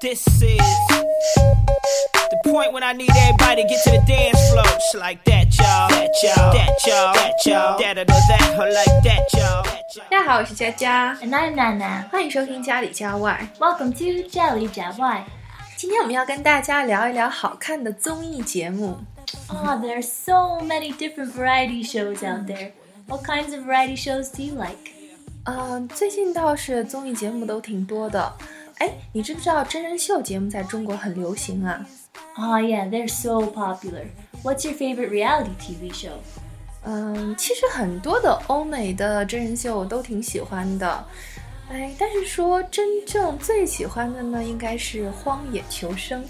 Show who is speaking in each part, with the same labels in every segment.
Speaker 1: This is the point when I need everybody to get to the dance floor. Just like that, y'all. That, y'all. That, y'all. That, y'all. That, or that, or like that, y'all.
Speaker 2: 大家好，我是佳佳，
Speaker 3: And I'm Nana.
Speaker 2: 欢迎收听家里家外。
Speaker 3: Welcome to 家里家外。
Speaker 2: 今天我们要跟大家聊一聊好看的综艺节目。
Speaker 3: Oh, there are so many different variety shows out there. What kinds of variety shows do you like?
Speaker 2: 嗯、最近倒是综艺节目都挺多的。 哎，你知不知道真人秀节目在中国很流行啊？
Speaker 3: Oh, yeah, they're so popular. What's your favorite reality TV show?
Speaker 2: 嗯，其实很多的欧美的真人秀我都挺喜欢的。哎，但是说真正最喜欢的呢，应该是《荒野求生》。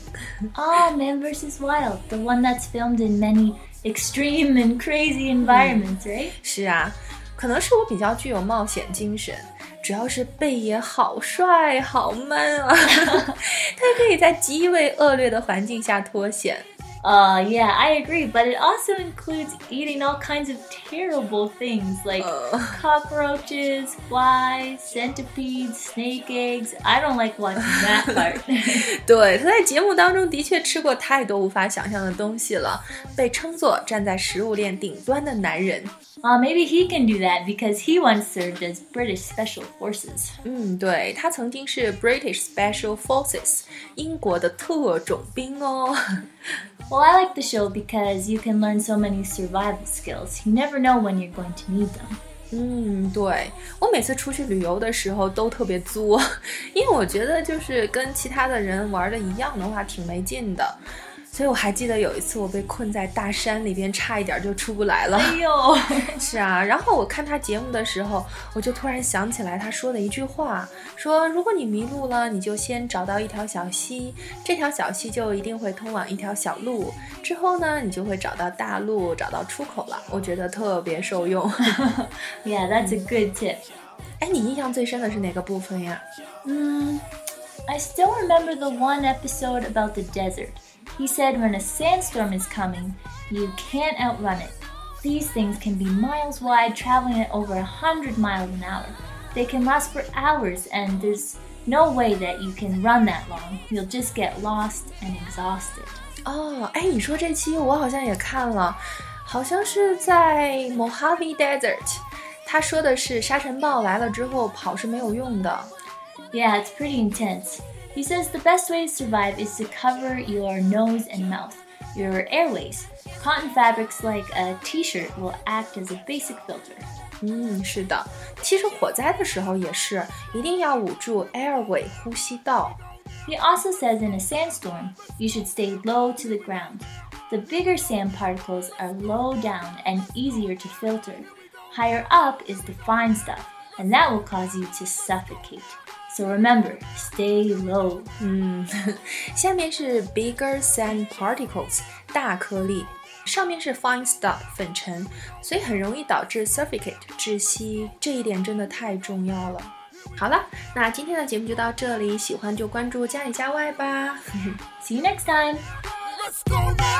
Speaker 3: Oh, Man vs. Wild, the one that's filmed in many extreme and crazy environments, right?
Speaker 2: 是啊，可能是我比较具有冒险精神， 主要是贝爷好帅好 man 啊，他可以在极为恶劣的环境下脱险。
Speaker 3: Uh, yeah, I agree, but it also includes eating all kinds of terrible things like cockroaches, flies, centipedes, snake eggs. I don't like watching that part.
Speaker 2: 对，他在节目当中的确吃过太多无法想象的东西了，被称作站在食物链顶端的男人。
Speaker 3: uh, maybe he can do that because he once served as British Special Forces.
Speaker 2: 嗯，对他曾经是 British Special Forces 英国的特种兵哦。
Speaker 3: Well, I like the show because you can learn so many survival skills. You never know when you're going to need them.
Speaker 2: 嗯，对我每次出去旅游的时候都特别作，因为我觉得就是跟其他的人玩的一样的话挺没劲的。 所以我还记得有一次我被困在大山里边，差一点就出不来了。
Speaker 3: 哎呦
Speaker 2: 是啊，然后我看他节目的时候，我就突然想起来他说的一句话，说如果你迷路了，你就先找到一条小溪，这条小溪就一定会通往一条小路，之后呢，你就会找到大路，找到出口了。我觉得特别受用。
Speaker 3: yeah, that's a good tip.
Speaker 2: 哎，你印象最深的是哪个部分呀
Speaker 3: ？Mm, I still remember the one episode about the desert. He said when a sandstorm is coming, you can't outrun it. These things can be miles wide, traveling at over a 100 miles an hour. They can last for hours, and there's no way that you can run that long. You'll just get lost and exhausted.
Speaker 2: 哦，哎，你说这期我好像也看了，好像是在 Mojave Desert。他说的是沙尘暴来了之后跑是没有用的。
Speaker 3: Yeah, it's pretty intense. He says the best way to survive is to cover your nose and mouth, your airways. Cotton fabrics like a t shirt will act as a basic filter.
Speaker 2: 嗯，是的，其实火灾的时候也是，一定要捂住 airway 呼吸道。
Speaker 3: He also says in a sandstorm, you should stay low to the ground. The bigger sand particles are low down and easier to filter. Higher up is the fine stuff, and that will cause you to suffocate. So remember, stay low.
Speaker 2: 嗯，下面是 bigger sand particles 大颗粒，上面是 fine stuff 粉尘，所以很容易导致 suffocate 窒息，这一点真的太重要了。好了，那今天的节目就到这里，喜欢就关注家里家外吧。
Speaker 3: See you next time.
Speaker 1: Let's go now.